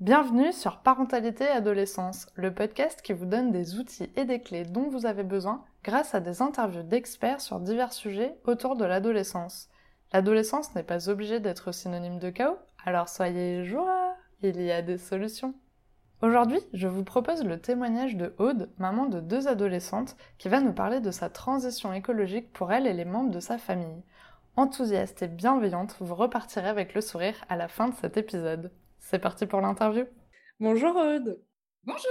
Bienvenue sur Parentalité Adolescence, le podcast qui vous donne des outils et des clés dont vous avez besoin grâce à des interviews d'experts sur divers sujets autour de l'adolescence. L'adolescence n'est pas obligée d'être synonyme de chaos, alors soyez joie, il y a des solutions. Aujourd'hui, je vous propose le témoignage de Aude, maman de deux adolescentes, qui va nous parler de sa transition écologique pour elle et les membres de sa famille. Enthousiaste et bienveillante, vous repartirez avec le sourire à la fin de cet épisode. C'est parti pour l'interview. Bonjour Aude. Bonjour.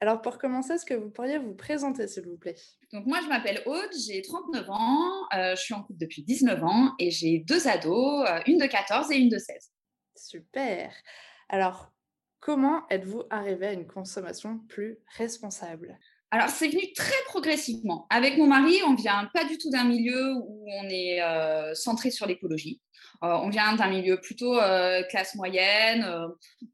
Alors pour commencer, est-ce que vous pourriez vous présenter s'il vous plaît? Donc moi je m'appelle Aude, j'ai 39 ans, euh, je suis en couple depuis 19 ans et j'ai deux ados, euh, une de 14 et une de 16. Super. Alors Comment êtes-vous arrivé à une consommation plus responsable? Alors, c'est venu très progressivement. Avec mon mari, on vient pas du tout d'un milieu où on est euh, centré sur l'écologie. Euh, on vient d'un milieu plutôt euh, classe moyenne,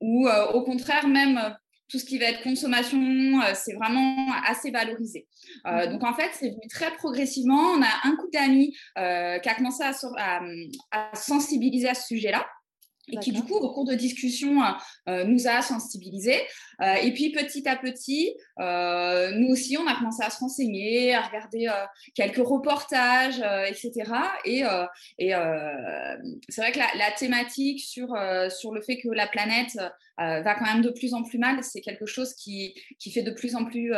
où au contraire, même tout ce qui va être consommation, c'est vraiment assez valorisé. Mmh donc, en fait, c'est venu très progressivement. On a un couple d'amis qui a commencé à sensibiliser à ce sujet-là et qui du coup au cours de discussion euh, nous a sensibilisés. Euh, et puis petit à petit, euh, nous aussi on a commencé à se renseigner, à regarder quelques reportages, etc. Et, et c'est vrai que la, la, thématique sur, sur le fait que la planète va quand même de plus en plus mal, c'est quelque chose qui, qui fait de plus en plus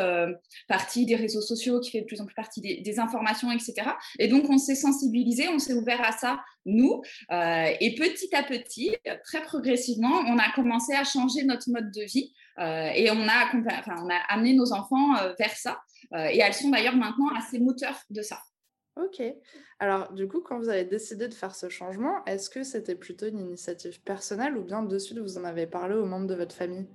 partie des réseaux sociaux, qui fait de plus en plus partie des, des informations, etc. Et donc on s'est sensibilisé, on s'est ouvert à ça, nous. et petit à petit, très progressivement, on a commencé à changer notre mode de vie euh, et on a, on a amené nos enfants euh, vers ça. Euh, et elles sont d'ailleurs maintenant assez moteurs de ça. Ok. Alors, du coup, quand vous avez décidé de faire ce changement, est-ce que c'était plutôt une initiative personnelle ou bien de suite vous en avez parlé aux membres de votre famille?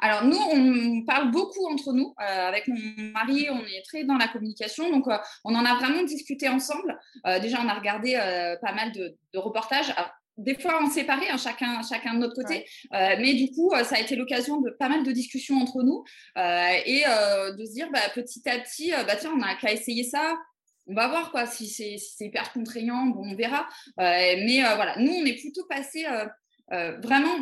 Alors nous, on parle beaucoup entre nous. avec mon mari, on est très dans la communication, donc on en a vraiment discuté ensemble. déjà, on a regardé pas mal de, de reportages des fois en séparé, hein, chacun, chacun de notre côté. Euh, mais du coup, euh, ça a été l'occasion de pas mal de discussions entre nous euh, et de se dire bah, petit à petit, bah, tiens, on n'a qu'à essayer ça. On va voir quoi, si c'est si hyper contraignant, bon, on verra. mais voilà, nous, on est plutôt passé vraiment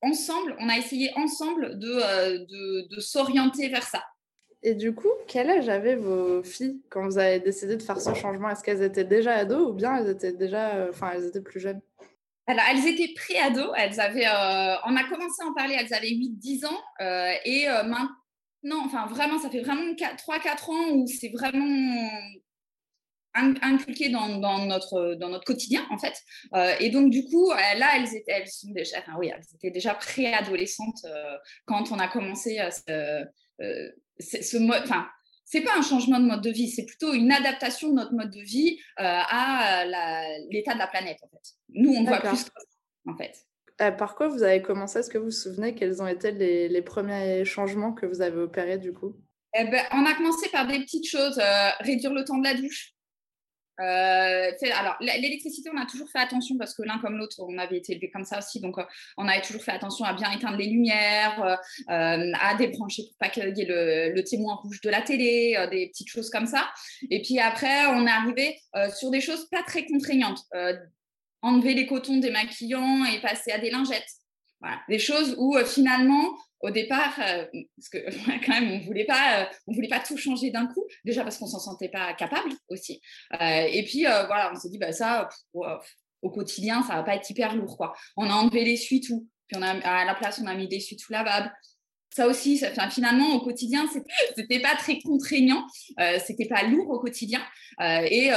ensemble, on a essayé ensemble de, de, de s'orienter vers ça. Et du coup, quel âge avaient vos filles quand vous avez décidé de faire ce changement? Est-ce qu'elles étaient déjà ados ou bien elles étaient déjà, enfin, elles étaient plus jeunes? Alors, elles étaient pré-ados. Elles avaient, euh, on a commencé à en parler, elles avaient 8-10 ans. Euh, et euh, maintenant, enfin, vraiment, ça fait vraiment 3-4 ans où c'est vraiment inculqué dans, dans, notre, dans notre quotidien, en fait. et donc, du coup, là, elles étaient, elles sont déjà, enfin, oui, elles étaient déjà pré-adolescentes quand on a commencé ce, ce mode, enfin, c'est pas un changement de mode de vie, c'est plutôt une adaptation de notre mode de vie euh, à l'état de la planète, en fait. Nous, on voit plus en fait. Euh, par quoi vous avez commencé? Est-ce que vous vous souvenez quels ont été les, premiers changements que vous avez opérés du coup? Eh ben, On a commencé par des petites choses, euh, réduire le temps de la douche, euh, alors, l'électricité, on a toujours fait attention parce que l'un comme l'autre, on avait été élevé comme ça aussi. Donc, euh, on avait toujours fait attention à bien éteindre les lumières, euh, à débrancher pour pas qu'il y ait le, le, témoin rouge de la télé, des petites choses comme ça. Et puis après, on est arrivé sur des choses pas très contraignantes. enlever les cotons des maquillants et passer à des lingettes. Voilà. Des choses où finalement, au départ, euh, parce que quand même, on voulait pas, euh, on voulait pas tout changer d'un coup. Déjà parce qu'on s'en sentait pas capable aussi. Euh, et puis voilà, on s'est dit bah ça, au quotidien, ça va pas être hyper lourd quoi. On a enlevé les tout, puis on a à la place on a mis des essuie-tout lavables. Ça aussi, finalement, au quotidien, c'était pas très contraignant, c'était pas lourd au quotidien. et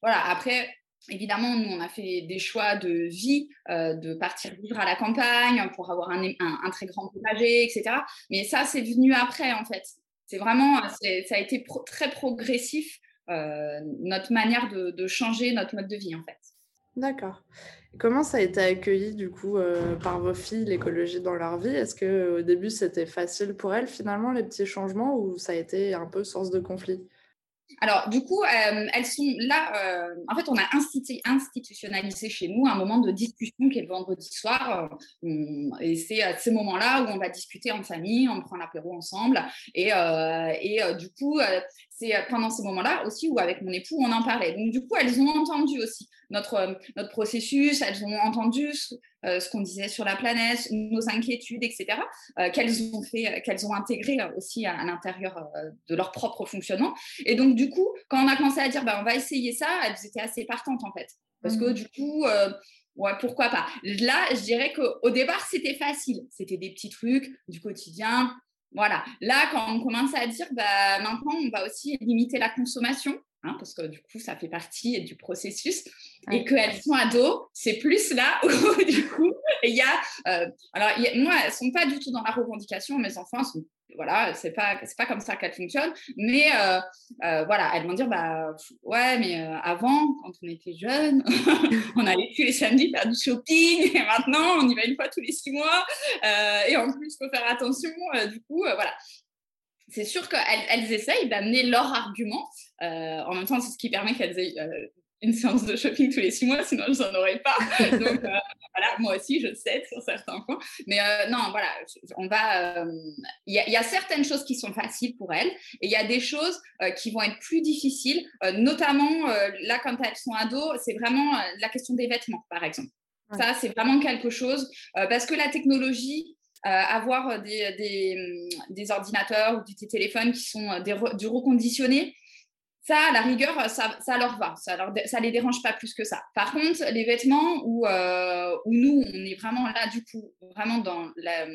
voilà, après, Évidemment, nous, on a fait des choix de vie, euh, de partir vivre à la campagne pour avoir un, très grand potager, etc. Mais ça, c'est venu après, en fait. C'est vraiment, ça a été très progressif, euh, notre manière de, changer notre mode de vie, en fait. D'accord. Comment ça a été accueilli, du coup, euh, par vos filles, l'écologie dans leur vie? Est-ce qu'au début, c'était facile pour elles, finalement, les petits changements, ou ça a été un peu source de conflit alors, du coup, euh, elles sont là. Euh, en fait, on a institutionnalisé chez nous un moment de discussion qui est le vendredi soir. Euh, et c'est à ces moments-là où on va discuter en famille, on prend l'apéro ensemble. Et, et du coup, c'est pendant ces moments-là aussi où avec mon époux, on en parlait. Donc, du coup, elles ont entendu aussi notre, notre processus, elles ont entendu ce, qu'on disait sur la planète, nos inquiétudes, etc., qu'elles ont fait, qu'elles ont intégré aussi à, l'intérieur de leur propre fonctionnement. Et donc, du coup, quand on a commencé à dire, bah, on va essayer ça, elles étaient assez partantes, en fait. Parce que, mmh. du coup, Ouais, pourquoi pas. Là, je dirais qu'au départ, c'était facile. C'était des petits trucs du quotidien. Voilà. Là, quand on commence à dire, bah, maintenant, on va aussi limiter la consommation, hein, parce que du coup, ça fait partie du processus, et qu'elles sont ados, c'est plus là où, du coup, il y a. Euh, alors, moi, elles ne sont pas du tout dans la revendication, mes enfants sont voilà, c'est pas c'est pas comme ça qu'elle fonctionne. Mais euh, euh, voilà, elles vont dire bah ouais, mais euh, avant, quand on était jeune, on allait tous les samedis faire du shopping, et maintenant on y va une fois tous les six mois. et en plus, faut faire attention. du coup, voilà. C'est sûr qu'elles elles essayent d'amener leur argument. en même temps, c'est ce qui permet qu'elles aient une séance de shopping tous les six mois, sinon je n'en aurais pas. Donc euh, voilà, moi aussi, je sais sur certains points. Mais euh, non, voilà, on va. Euh, il y, a certaines choses qui sont faciles pour elles et il y a des choses qui vont être plus difficiles, notamment là, quand elles sont ados, c'est vraiment la question des vêtements, par exemple. Ça, c'est vraiment quelque chose parce que la technologie, avoir des, des, des, ordinateurs ou des téléphones qui sont des, du reconditionné, ça, à la rigueur, ça, ça leur va, ça ne ça les dérange pas plus que ça. Par contre, les vêtements où, euh, où nous, on est vraiment là, du coup, vraiment dans la,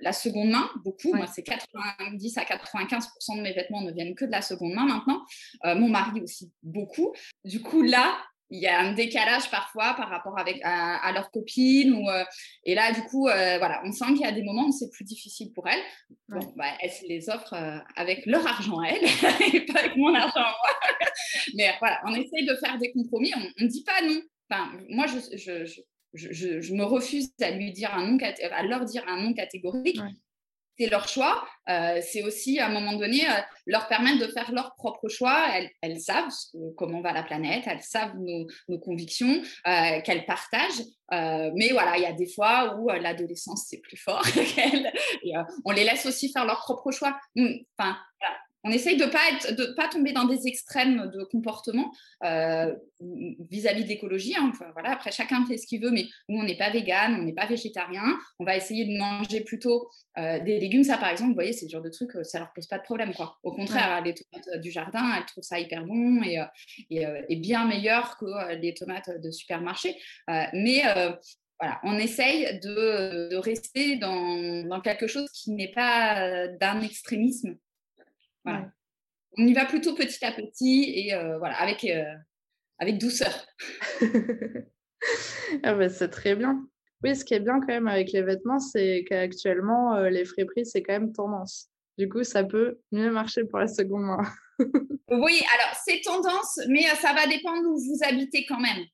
la seconde main, beaucoup, moi, c'est 90 à 95% de mes vêtements ne viennent que de la seconde main maintenant. Euh, mon mari aussi, beaucoup. Du coup, là, il y a un décalage parfois par rapport avec, à, leurs copines. Ou, euh, et là, du coup, euh, voilà, on sent qu'il y a des moments où c'est plus difficile pour elles. Bon, bah, elles les offrent euh, avec leur argent à elles et pas avec mon argent à moi. Mais voilà, on essaye de faire des compromis. On ne dit pas non. Enfin, moi, je, je, je, je, me refuse à, lui dire un non, à leur dire un non catégorique c'est leur choix. Euh, c'est aussi, à un moment donné, euh, leur permettre de faire leur propre choix. Elles, savent comment va la planète, elles savent nos, convictions, euh, qu'elles partagent. mais voilà, il y a des fois où l'adolescence, c'est plus fort qu'elles. on les laisse aussi faire leur propre choix. Enfin, voilà on essaye de pas de pas tomber dans des extrêmes de comportement euh, vis-à-vis de l'écologie. Hein. voilà, après chacun fait ce qu'il veut, mais nous on n'est pas vegan, on n'est pas végétarien. On va essayer de manger plutôt euh, des légumes. Ça, par exemple, vous voyez, c'est le genre de truc, ça leur pose pas de problème, quoi. Au contraire, les tomates du jardin, elles trouvent ça hyper bon et, euh, et, bien meilleur que les tomates de supermarché. mais voilà, on essaye de, rester dans, dans, quelque chose qui n'est pas d'un extrémisme on y va plutôt petit à petit et euh, voilà, avec, euh, avec douceur. ah bah, c'est très bien. Oui, ce qui est bien quand même avec les vêtements, c'est qu'actuellement, euh, les friperies, c'est quand même tendance. Du coup, ça peut mieux marcher pour la seconde main. oui, alors c'est tendance, mais ça va dépendre où vous habitez quand même.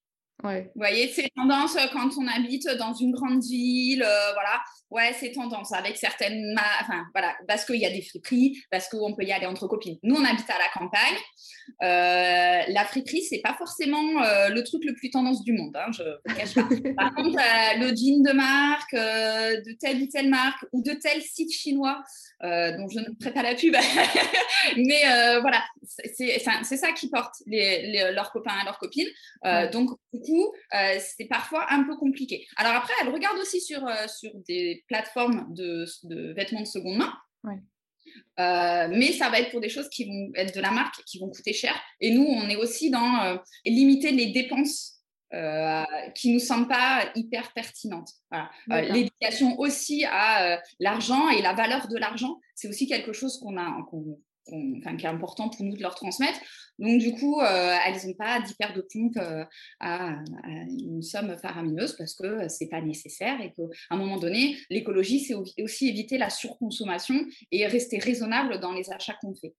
Ouais. Vous voyez, c'est tendance quand on habite dans une grande ville, voilà. Ouais, c'est tendance avec certaines. Enfin, voilà, parce qu'il y a des friperies, parce qu'on peut y aller entre copines. Nous, on habite à la campagne. Euh, la friperie, c'est pas forcément euh, le truc le plus tendance du monde. Hein, je cache pas. Par contre, euh, le jean de marque, de telle ou telle marque, ou de tel site chinois, dont je ne ferai pas la pub, mais voilà, c'est ça qui porte les, leurs copains et leurs copines. Donc, coup, c'est parfois un peu compliqué. Alors après, elle regarde aussi sur, sur des plateformes de, vêtements de seconde main. Euh, mais ça va être pour des choses qui vont être de la marque, qui vont coûter cher. Et nous, on est aussi dans euh, limiter les dépenses euh, qui nous semblent pas hyper pertinentes. L'éducation aussi à l'argent et la valeur de l'argent, c'est aussi quelque chose qu'on a, enfin, qui est important pour nous de leur transmettre. Donc, du coup, euh, elles n'ont pas d'y perdre de compte euh, à, une somme faramineuse parce que euh, ce n'est pas nécessaire et qu'à un moment donné, l'écologie, c'est aussi éviter la surconsommation et rester raisonnable dans les achats qu'on fait.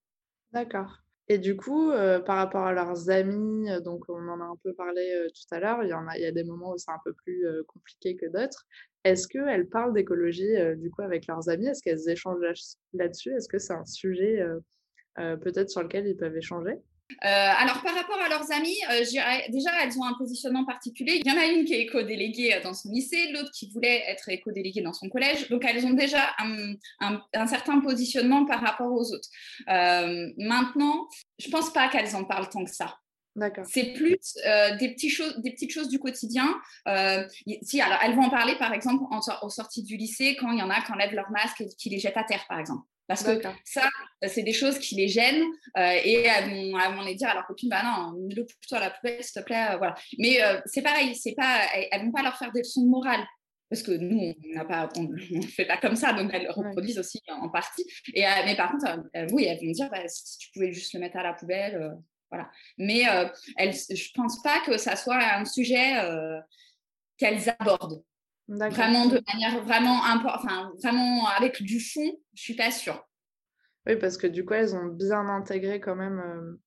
D'accord. Et du coup, par rapport à leurs amis, donc on en a un peu parlé tout à l'heure, il y, a, y a des moments où c'est un peu plus compliqué que d'autres. Est-ce qu'elles parlent d'écologie du coup avec leurs amis? Est-ce qu'elles échangent là-dessus? Est-ce que c'est un sujet peut-être sur lequel ils peuvent échanger? Alors, par rapport à leurs amis, déjà, elles ont un positionnement particulier. Il y en a une qui est éco-déléguée dans son lycée, l'autre qui voulait être éco-déléguée dans son collège. Donc, elles ont déjà un, certain positionnement par rapport aux autres. maintenant, je ne pense pas qu'elles en parlent tant que ça. C'est plus des, petits choses, des petites choses du quotidien. si, alors, elles vont en parler, par exemple, en, aux sorties du lycée, quand il y en a qui enlèvent leur masque et qui les jettent à terre, par exemple. Parce que ça, c'est des choses qui les gênent et elles vont, les dire à leur copine, bah non, mets-le plutôt à la poubelle, s'il te plaît. voilà. Mais c'est pareil, c'est pas, elles, ne vont pas leur faire des leçons de morale. Parce que nous, on ne fait pas comme ça, donc elles le reproduisent aussi en partie. Et, mais par contre, oui, elles vont dire, bah, si tu pouvais juste le mettre à la poubelle, voilà. Mais elles, je ne pense pas que ça soit un sujet qu'elles abordent. Vraiment de manière vraiment, enfin, vraiment avec du fond, je suis pas sûre. Oui, parce que du coup, elles ont bien intégré quand même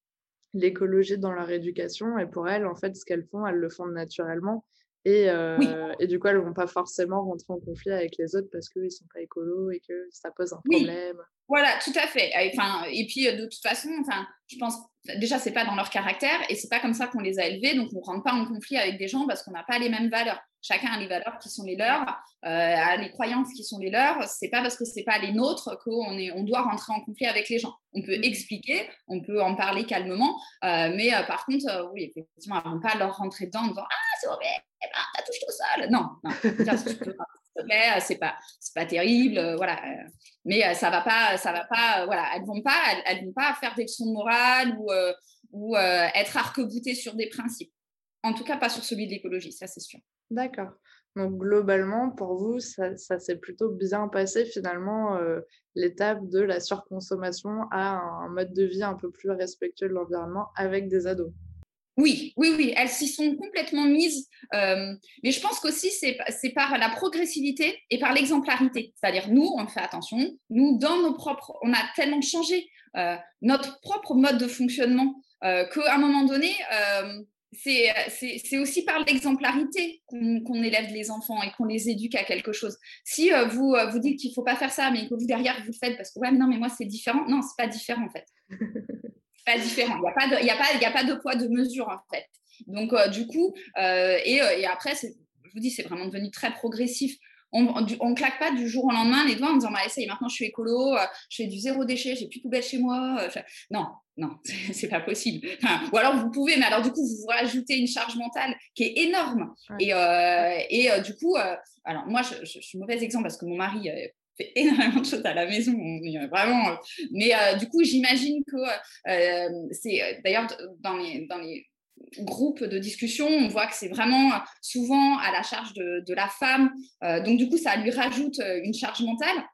l'écologie dans leur éducation. Et pour elles, en fait, ce qu'elles font, elles le font naturellement. Et, et, du coup, elles ne vont pas forcément rentrer en conflit avec les autres parce qu'ils ne sont pas écolos et que ça pose un problème. Voilà, tout à fait. Enfin, et puis, de toute façon, enfin, je pense déjà, c'est pas dans leur caractère et c'est pas comme ça qu'on les a élevés. Donc, on ne rentre pas en conflit avec des gens parce qu'on n'a pas les mêmes valeurs. Chacun a les valeurs qui sont les leurs, euh, a les croyances qui sont les leurs. C'est pas parce que c'est pas les nôtres qu'on est, on doit rentrer en conflit avec les gens. On peut mmh. expliquer, on peut en parler calmement, euh, mais euh, par contre, oui, effectivement, on ne pas leur rentrer dedans en disant ah c'est horrible, eh ben, t'as touché tout seul. Non, non. C'est pas c'est pas terrible voilà mais ça va pas ça va pas voilà elles vont pas elles, vont pas faire des leçons de morale ou ou être arc-boutées sur des principes. En tout cas pas sur celui de l'écologie ça c'est sûr. D'accord. Donc globalement pour vous ça, ça s'est plutôt bien passé finalement l'étape de la surconsommation à un mode de vie un peu plus respectueux de l'environnement avec des ados? Oui, oui, oui, elles s'y sont complètement mises. Euh, mais je pense qu'aussi, c'est par la progressivité et par l'exemplarité. C'est-à-dire, nous, on fait attention. Nous, dans nos propres. On a tellement changé euh, notre propre mode de fonctionnement euh, qu'à un moment donné, c'est aussi par l'exemplarité qu'on élève les enfants et qu'on les éduque à quelque chose. Si vous vous dites qu'il ne faut pas faire ça, mais que vous, derrière, vous le faites parce que, ouais, non, mais moi, c'est différent. Non, c'est pas différent, en fait. pas différent. Il n'y a, pas de, y a, pas, y a pas de poids, de mesure, en fait. Donc, euh, du coup, euh, et, euh, et, après, je vous dis, c'est vraiment devenu très progressif. On ne claque pas du jour au lendemain les doigts en disant bah, essaye, maintenant je suis écolo, je fais du zéro déchet, j'ai plus de poubelle chez moi. Non, non, c'est pas possible. ou alors vous pouvez, mais alors du coup, vous vous rajoutez une charge mentale qui est énorme. Et, et du coup, alors moi, je, je, suis mauvais exemple parce que mon mari fait énormément de choses à la maison, vraiment. Euh, mais euh, du coup, j'imagine que euh, c'est d'ailleurs dans les, dans les groupes de discussion, on voit que c'est vraiment souvent à la charge de, de la femme. donc du coup, ça lui rajoute une charge mentale.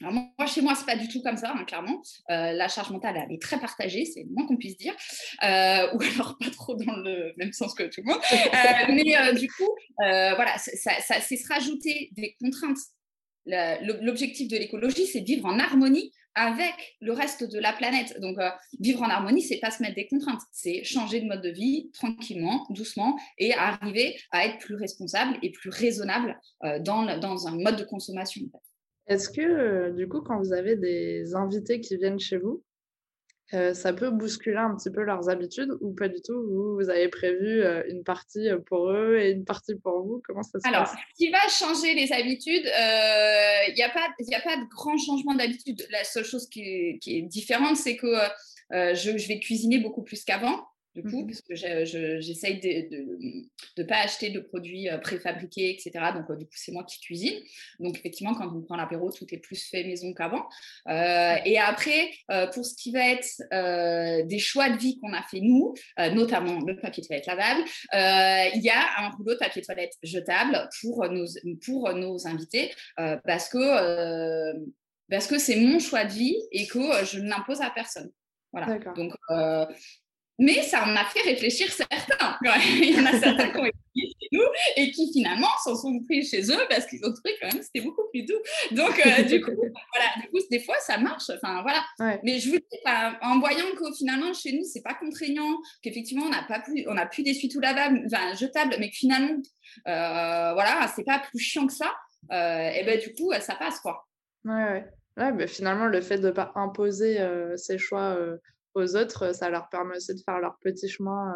Alors moi, chez moi, c'est pas du tout comme ça, hein, clairement. la charge mentale, elle est très partagée, c'est le moins qu'on puisse dire, ou alors pas trop dans le même sens que tout le monde. mais du coup, voilà, ça, ça c'est se rajouter des contraintes l'objectif de l'écologie, c'est vivre en harmonie avec le reste de la planète. Donc, euh, vivre en harmonie, c'est pas se mettre des contraintes, c'est changer de mode de vie tranquillement, doucement, et arriver à être plus responsable et plus raisonnable euh, dans, dans, un mode de consommation. Est-ce que, euh, du coup, quand vous avez des invités qui viennent chez vous, euh, ça peut bousculer un petit peu leurs habitudes ou pas du tout? Vous, vous avez prévu euh, une partie euh, pour eux et une partie pour vous? Comment ça se Alors, ce qui va changer les habitudes, il n'y a, pas, a pas de grand changement d'habitude. La seule chose qui est, qui est différente, c'est que je, je, vais cuisiner beaucoup plus qu'avant du coup, mmh parce que j'essaye de ne pas acheter de produits euh, préfabriqués, etc. Donc, euh, du coup, c'est moi qui cuisine. Donc, effectivement, quand on prend l'apéro, tout est plus fait maison qu'avant. Euh, et après, pour ce qui va être des choix de vie qu'on a fait nous, notamment le papier toilette lavable, il y a un rouleau de papier toilette jetable pour nos, pour nos invités parce que parce que c'est mon choix de vie et que je ne l'impose à personne. Voilà. Donc, mais ça en a fait réfléchir certains. Il y en a certains qui ont été chez nous et qui finalement s'en sont pris chez eux parce qu'ils ont trouvé quand même c'était beaucoup plus doux. Donc euh, du coup, voilà, du coup, des fois ça marche. Enfin voilà. Mais je vous dis, en voyant que finalement chez nous c'est pas contraignant, qu'effectivement on n'a pas plus, on a plus lavable, enfin jetable, mais que finalement euh, voilà, c'est pas plus chiant que ça. Euh, et ben du coup ça passe quoi. Ouais ouais. Ouais, finalement, le fait de ne pas imposer ses choix aux autres, ça leur permet aussi de faire leur petit chemin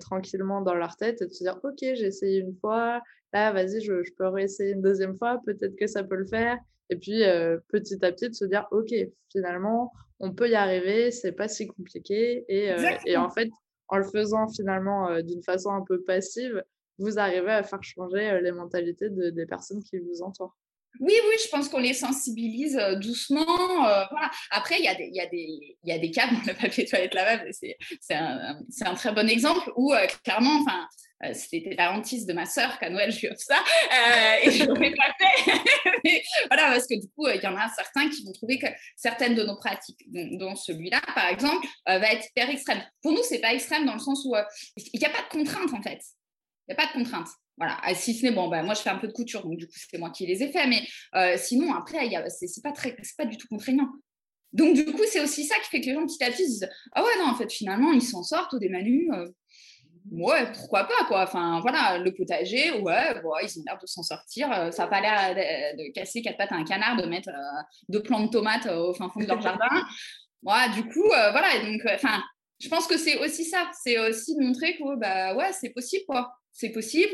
tranquillement dans leur tête et de se dire ok j'ai essayé une fois là vas-y je, je, peux réessayer une deuxième fois peut-être que ça peut le faire. Et puis petit à petit de se dire ok finalement on peut y arriver c'est pas si compliqué. Et, et, en fait en le faisant finalement d'une façon un peu passive vous arrivez à faire changer les mentalités de, des personnes qui vous entourent oui, oui, je pense qu'on les sensibilise euh, doucement. Euh. Après, il y, a des, cas, le papier toilette lavable, c'est un, très bon exemple où, euh, clairement, c'était la hantise de ma sœur qu'à Noël, je lui offre ça. et je ne l'ai pas voilà, parce que du coup, il y en a certains qui vont trouver que certaines de nos pratiques, dont, celui-là, par exemple, va être hyper extrême. Pour nous, c'est pas extrême dans le sens où il n'y a pas de contrainte, en fait. Il n'y a pas de contrainte. Voilà, ah, si ce n'est bon, ben, moi je fais un peu de couture, donc du coup c'est moi qui les ai faits, mais euh, sinon après, c'est pas, très, pas du tout contraignant. Donc du coup, c'est aussi ça qui fait que les gens petit à petit se disent Ah ouais, non, en fait, finalement, ils s'en sortent au démanu. Euh, ouais, pourquoi pas, quoi. Enfin, voilà, le potager, ouais, bon, ils ont l'air de s'en sortir. Euh, ça n'a pas l'air de, casser quatre pattes à un canard, de mettre deux plants de tomates au fin fond de leur jardin. Ouais, du coup, voilà, donc, enfin, je pense que c'est aussi ça. C'est aussi de montrer que, bah ouais, c'est possible, quoi. C'est possible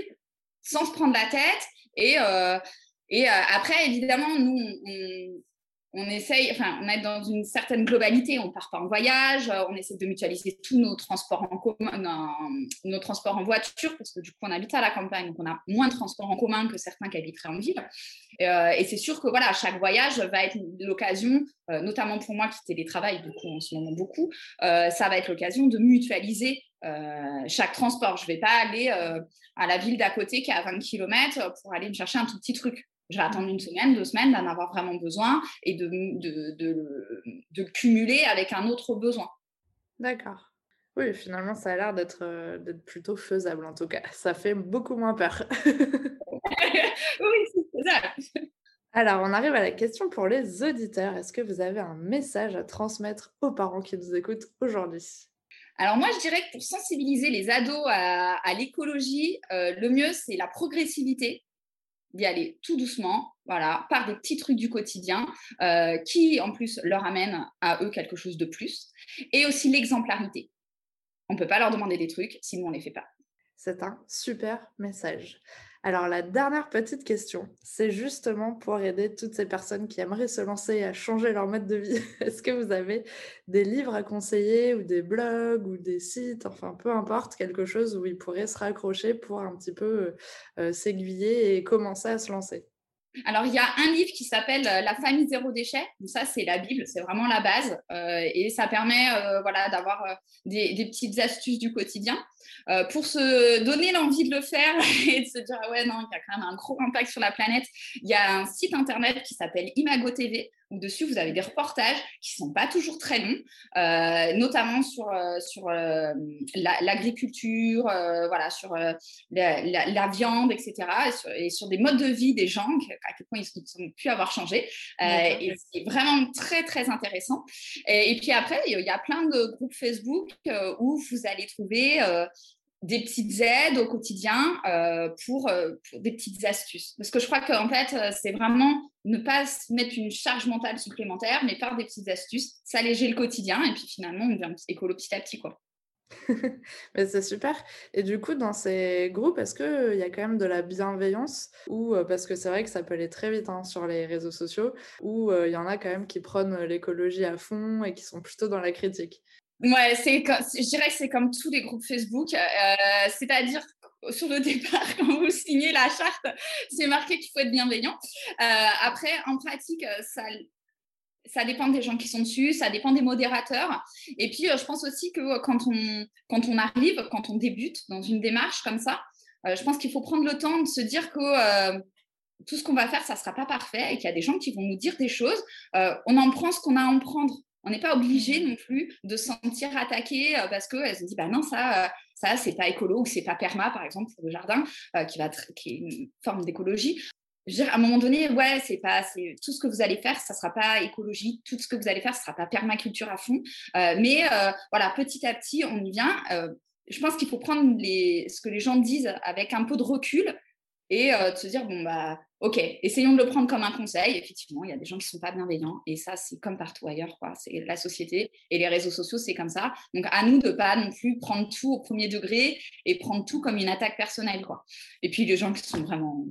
sans se prendre la tête. Et, euh, euh, après, évidemment, nous, on, essaye, enfin, on est dans une certaine globalité. On part pas en voyage, euh, on essaie de mutualiser tous nos transports en commun, nos transports en voiture, parce que du coup, on habite à la campagne, donc on a moins de transports en commun que certains qui habiteraient en ville. et c'est sûr que voilà, chaque voyage va être l'occasion, notamment pour moi qui télétravaille du coup en ce moment beaucoup, ça va être l'occasion de mutualiser euh, chaque transport. Je ne vais pas aller euh, à la ville d'à côté qui est à 20 km pour aller me chercher un tout petit truc. Je vais attendre une semaine, deux semaines d'en avoir vraiment besoin et de, de, de, de, cumuler avec un autre besoin. D'accord. Oui, finalement, ça a l'air euh, d'être plutôt faisable en tout cas. Ça fait beaucoup moins peur. oui, c'est faisable. Alors, on arrive à la question pour les auditeurs. Est-ce que vous avez un message à transmettre aux parents qui nous écoutent aujourd'hui? Alors moi, je dirais que pour sensibiliser les ados à, l'écologie, euh, le mieux, c'est la progressivité, d'y aller tout doucement, voilà, par des petits trucs du quotidien euh, qui, en plus, leur amènent à eux quelque chose de plus, et aussi l'exemplarité. On ne peut pas leur demander des trucs, sinon on ne les fait pas. C'est un super message. Alors la dernière petite question, c'est justement pour aider toutes ces personnes qui aimeraient se lancer à changer leur mode de vie. Est-ce que vous avez des livres à conseiller ou des blogs ou des sites, enfin peu importe, quelque chose où ils pourraient se raccrocher pour un petit peu euh, s'aiguiller et commencer à se lancer? Alors, il y a un livre qui s'appelle euh, La famille zéro déchet. ça, c'est la Bible, c'est vraiment la base. Euh, et ça permet voilà, d'avoir des, petites astuces du quotidien. Euh, pour se donner l'envie de le faire et de se dire ah ouais non il y a quand même un gros impact sur la planète il y a un site internet qui s'appelle Imago TV où dessus vous avez des reportages qui sont pas toujours très longs euh, notamment sur euh, sur l'agriculture voilà sur la, viande etc et sur, des modes de vie des gens à quel point ils ne sont plus avoir changé. Et c'est vraiment très très intéressant. Et, et puis après il y a plein de groupes Facebook où vous allez trouver des petites aides au quotidien euh, pour, euh, pour, des petites astuces. Parce que je crois qu'en fait, euh, c'est vraiment ne pas se mettre une charge mentale supplémentaire, mais par des petites astuces, s'alléger le quotidien et puis finalement, on devient écolo petit à petit. Quoi. mais c'est super. Et du coup, dans ces groupes, est-ce qu'il y a quand même de la bienveillance ou parce que c'est vrai que ça peut aller très vite hein, sur les réseaux sociaux, où il y en a quand même qui prônent l'écologie à fond et qui sont plutôt dans la critique? Ouais, c'est, je dirais que c'est comme tous les groupes Facebook, euh, c'est-à-dire sur le départ, quand vous signez la charte, c'est marqué qu'il faut être bienveillant. Euh, après, en pratique, ça, ça dépend des gens qui sont dessus, ça dépend des modérateurs. Et puis, euh, je pense aussi que quand on, quand on arrive, quand on débute dans une démarche comme ça, je pense qu'il faut prendre le temps de se dire que tout ce qu'on va faire, ça ne sera pas parfait et qu'il y a des gens qui vont nous dire des choses. on en prend ce qu'on a à en prendre. On n'est pas obligé non plus de se sentir attaqué euh, parce qu'elle se dit bah non, ça, euh, ça c'est pas écolo ou c'est pas perma, par exemple, pour le jardin, euh, qui, va qui est une forme d'écologie. À un moment donné, ouais, c'est pas, c'est tout ce que vous allez faire, ça sera pas écologique, tout ce que vous allez faire, ce sera pas permaculture à fond. mais voilà, petit à petit, on y vient. je pense qu'il faut prendre les, ce que les gens disent avec un peu de recul et de se dire bon bah ok, essayons de le prendre comme un conseil. Effectivement, il y a des gens qui ne sont pas bienveillants et ça, c'est comme partout ailleurs. Quoi. C'est la société et les réseaux sociaux, c'est comme ça. Donc, à nous de ne pas non plus prendre tout au premier degré et prendre tout comme une attaque personnelle. Quoi. Et puis, les gens qui sont vraiment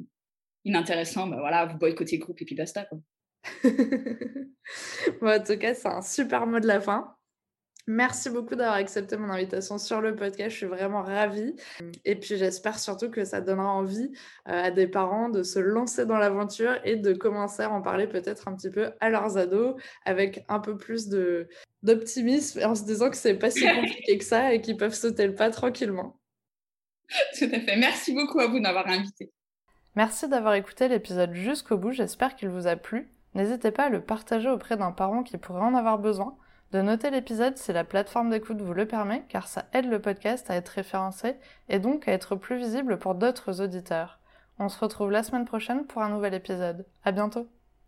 inintéressants, bah voilà, vous boycottez le groupe et puis basta. Quoi. en tout cas, c'est un super mot de la fin. Merci beaucoup d'avoir accepté mon invitation sur le podcast. Je suis vraiment ravie. Et puis j'espère surtout que ça donnera envie euh, à des parents de se lancer dans l'aventure et de commencer à en parler peut-être un petit peu à leurs ados avec un peu plus de d'optimisme en se disant que c'est pas si compliqué que ça et qu'ils peuvent sauter le pas tranquillement. Tout à fait. Merci beaucoup à vous d'avoir invité. Merci d'avoir écouté l'épisode jusqu'au bout. J'espère qu'il vous a plu. N'hésitez pas à le partager auprès d'un parent qui pourrait en avoir besoin de noter l'épisode si la plateforme d'écoute vous le permet, car ça aide le podcast à être référencé et donc à être plus visible pour d'autres auditeurs. On se retrouve la semaine prochaine pour un nouvel épisode. À bientôt!